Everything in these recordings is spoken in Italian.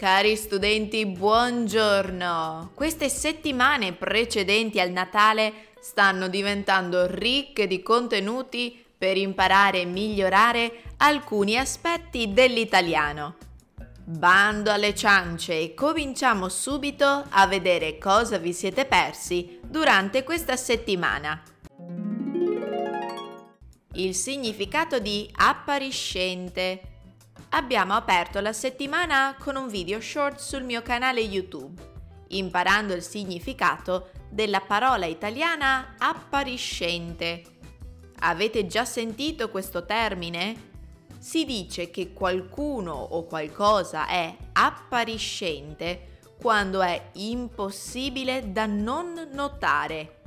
Cari studenti, buongiorno! Queste settimane precedenti al Natale stanno diventando ricche di contenuti per imparare e migliorare alcuni aspetti dell'italiano. Bando alle ciance e cominciamo subito a vedere cosa vi siete persi durante questa settimana. Il significato di appariscente abbiamo aperto la settimana con un video short sul mio canale YouTube, imparando il significato della parola italiana appariscente. Avete già sentito questo termine? Si dice che qualcuno o qualcosa è appariscente quando è impossibile da non notare.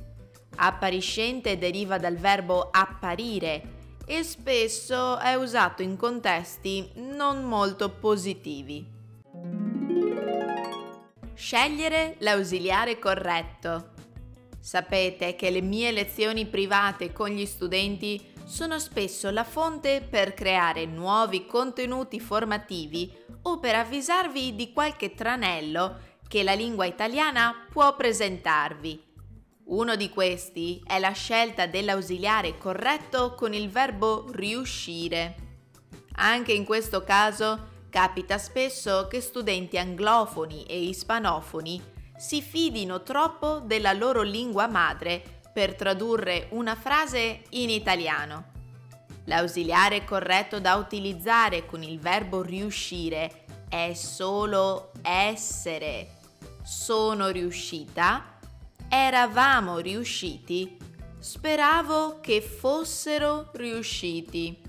Appariscente deriva dal verbo apparire e spesso è usato in contesti non molto positivi. Scegliere l'ausiliare corretto. Sapete che le mie lezioni private con gli studenti sono spesso la fonte per creare nuovi contenuti formativi o per avvisarvi di qualche tranello che la lingua italiana può presentarvi. Uno di questi è la scelta dell'ausiliare corretto con il verbo riuscire. Anche in questo caso capita spesso che studenti anglofoni e ispanofoni si fidino troppo della loro lingua madre per tradurre una frase in italiano. L'ausiliare corretto da utilizzare con il verbo riuscire è solo essere. Sono riuscita eravamo riusciti, speravo che fossero riusciti.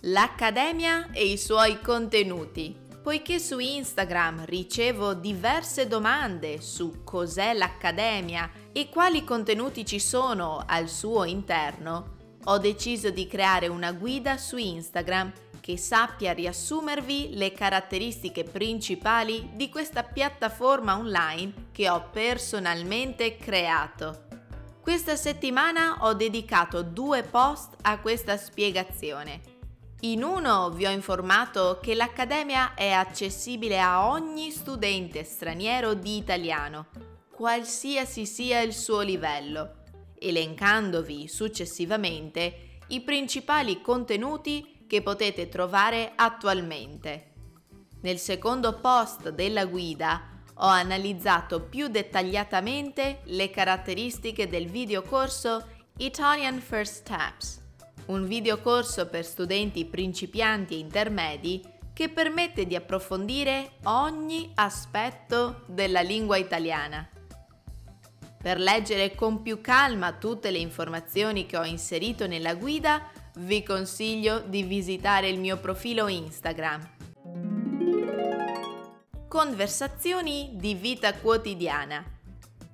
L'Accademia e i suoi contenuti. Poiché su Instagram ricevo diverse domande su cos'è l'Accademia e quali contenuti ci sono al suo interno, ho deciso di creare una guida su Instagram che sappia riassumervi le caratteristiche principali di questa piattaforma online che ho personalmente creato. Questa settimana ho dedicato due post a questa spiegazione. In uno vi ho informato che l'Accademia è accessibile a ogni studente straniero di italiano, qualsiasi sia il suo livello, elencandovi successivamente i principali contenuti che potete trovare attualmente. Nel secondo post della guida ho analizzato più dettagliatamente le caratteristiche del videocorso Italian First Steps, un videocorso per studenti principianti e intermedi che permette di approfondire ogni aspetto della lingua italiana. Per leggere con più calma tutte le informazioni che ho inserito nella guida, vi consiglio di visitare il mio profilo Instagram. Conversazioni di vita quotidiana.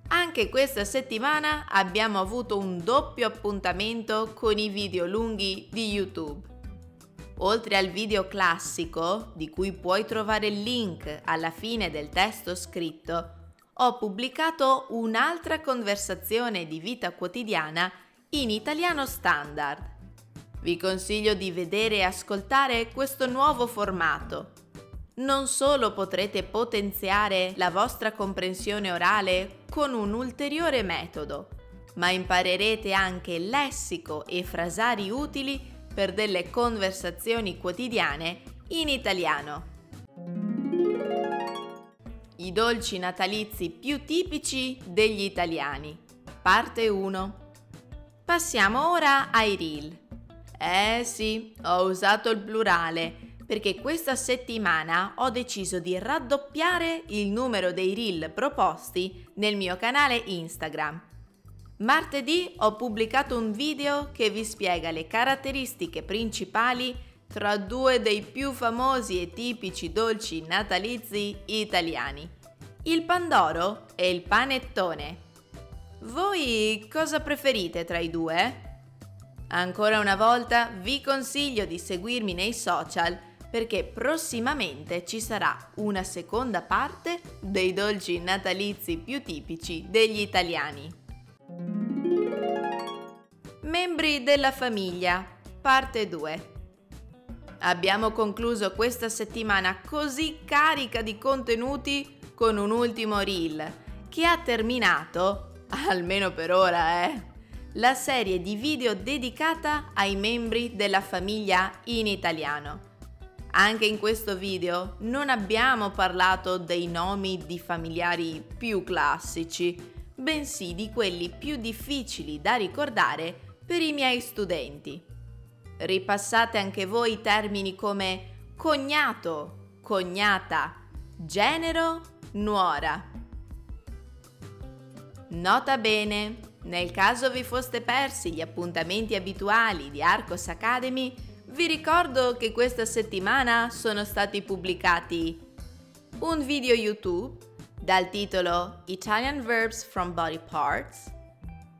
Anche questa settimana abbiamo avuto un doppio appuntamento con i video lunghi di YouTube. Oltre al video classico, di cui puoi trovare il link alla fine del testo scritto, ho pubblicato un'altra conversazione di vita quotidiana in italiano standard. Vi consiglio di vedere e ascoltare questo nuovo formato. Non solo potrete potenziare la vostra comprensione orale con un ulteriore metodo, ma imparerete anche lessico e frasari utili per delle conversazioni quotidiane in italiano. I dolci natalizi più tipici degli italiani. Parte 1. Passiamo ora ai reel. Eh sì, ho usato il plurale perché questa settimana ho deciso di raddoppiare il numero dei reel proposti nel mio canale Instagram. Martedì ho pubblicato un video che vi spiega le caratteristiche principali tra due dei più famosi e tipici dolci natalizi italiani, il pandoro e il panettone. Voi cosa preferite tra i due? Ancora una volta vi consiglio di seguirmi nei social perché prossimamente ci sarà una seconda parte dei dolci natalizi più tipici degli italiani. Membri della famiglia, parte 2. Abbiamo concluso questa settimana così carica di contenuti con un ultimo reel che ha terminato, almeno per ora, eh, la serie di video dedicata ai membri della famiglia in italiano. Anche in questo video non abbiamo parlato dei nomi di familiari più classici, bensì di quelli più difficili da ricordare per i miei studenti. Ripassate anche voi termini come cognato, cognata, genero, nuora. Nota bene, nel caso vi foste persi gli appuntamenti abituali di Arcos Academy, vi ricordo che questa settimana sono stati pubblicati un video YouTube dal titolo Italian Verbs from Body Parts,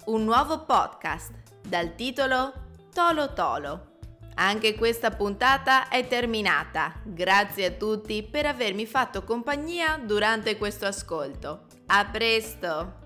un nuovo podcast dal titolo Tolo Tolo. Anche questa puntata è terminata. Grazie a tutti per avermi fatto compagnia durante questo ascolto. A presto!